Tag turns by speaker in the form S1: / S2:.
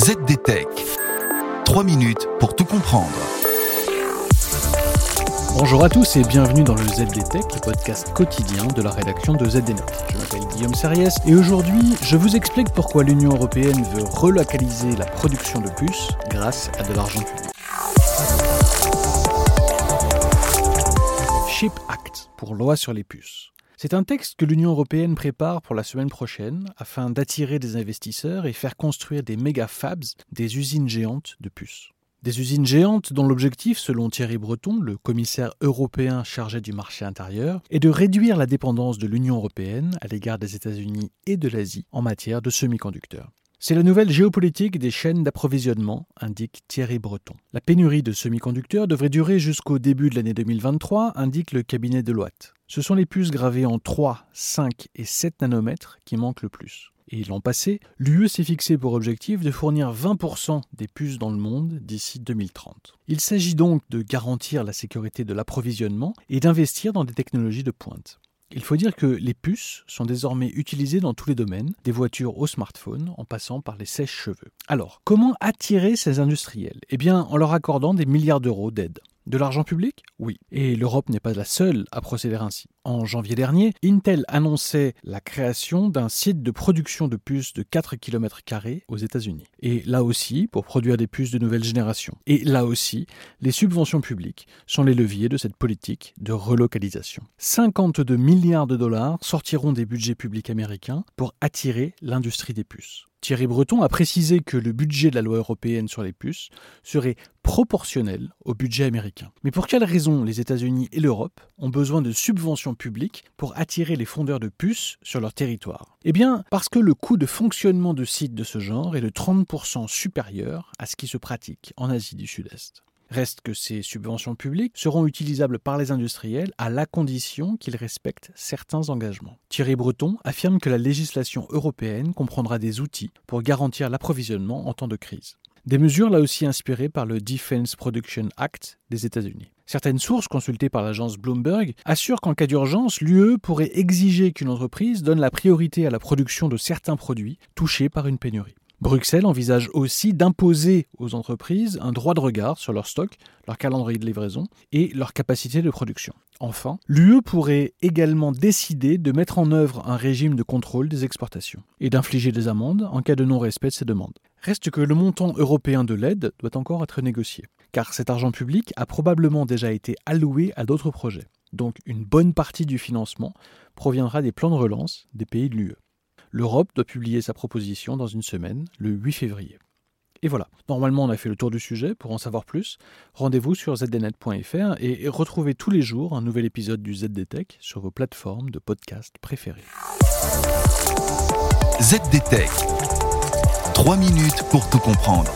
S1: ZDTech. 3 minutes pour tout comprendre.
S2: Bonjour à tous et bienvenue dans le ZDTech, podcast quotidien de la rédaction de ZDNet. Je m'appelle Guillaume Sariès et aujourd'hui, je vous explique pourquoi l'Union européenne veut relocaliser la production de puces grâce à de l'argent public. Chip Act pour loi sur les puces. C'est un texte que l'Union européenne prépare pour la semaine prochaine afin d'attirer des investisseurs et faire construire des méga fabs, des usines géantes de puces. Des usines géantes dont l'objectif, selon Thierry Breton, le commissaire européen chargé du marché intérieur, est de réduire la dépendance de l'Union européenne à l'égard des États-Unis et de l'Asie en matière de semi-conducteurs. C'est la nouvelle géopolitique des chaînes d'approvisionnement, indique Thierry Breton. La pénurie de semi-conducteurs devrait durer jusqu'au début de l'année 2023, indique le cabinet de Deloitte. Ce sont les puces gravées en 3, 5 et 7 nanomètres qui manquent le plus. Et l'an passé, l'UE s'est fixé pour objectif de fournir 20% des puces dans le monde d'ici 2030. Il s'agit donc de garantir la sécurité de l'approvisionnement et d'investir dans des technologies de pointe. Il faut dire que les puces sont désormais utilisées dans tous les domaines, des voitures au smartphone en passant par les sèches-cheveux. Alors, comment attirer ces industriels? Eh bien, en leur accordant des milliards d'euros d'aide. De l'argent public? Oui. Et l'Europe n'est pas la seule à procéder ainsi. En janvier dernier, Intel annonçait la création d'un site de production de puces de 4 km aux États-Unis. Et là aussi, pour produire des puces de nouvelle génération. Et là aussi, les subventions publiques sont les leviers de cette politique de relocalisation. 52 milliards de dollars sortiront des budgets publics américains pour attirer l'industrie des puces. Thierry Breton a précisé que le budget de la loi européenne sur les puces serait proportionnel au budget américain. Mais pour quelles raisons les États-Unis et l'Europe ont besoin de subventions publiques pour attirer les fondeurs de puces sur leur territoire? Eh bien, parce que le coût de fonctionnement de sites de ce genre est de 30% supérieur à ce qui se pratique en Asie du Sud-Est. Reste que ces subventions publiques seront utilisables par les industriels à la condition qu'ils respectent certains engagements. Thierry Breton affirme que la législation européenne comprendra des outils pour garantir l'approvisionnement en temps de crise. Des mesures là aussi inspirées par le Defense Production Act des États-Unis. Certaines sources consultées par l'agence Bloomberg assurent qu'en cas d'urgence, l'UE pourrait exiger qu'une entreprise donne la priorité à la production de certains produits touchés par une pénurie. Bruxelles envisage aussi d'imposer aux entreprises un droit de regard sur leur stock, leur calendrier de livraison et leur capacité de production. Enfin, l'UE pourrait également décider de mettre en œuvre un régime de contrôle des exportations et d'infliger des amendes en cas de non-respect de ces demandes. Reste que le montant européen de l'aide doit encore être négocié, car cet argent public a probablement déjà été alloué à d'autres projets. Donc une bonne partie du financement proviendra des plans de relance des pays de l'UE. L'Europe doit publier sa proposition dans une semaine, le 8 février. Et voilà, normalement on a fait le tour du sujet. Pour en savoir plus, rendez-vous sur zdnet.fr et retrouvez tous les jours un nouvel épisode du ZDTech sur vos plateformes de podcast préférées.
S1: ZDTech. 3 minutes pour tout comprendre.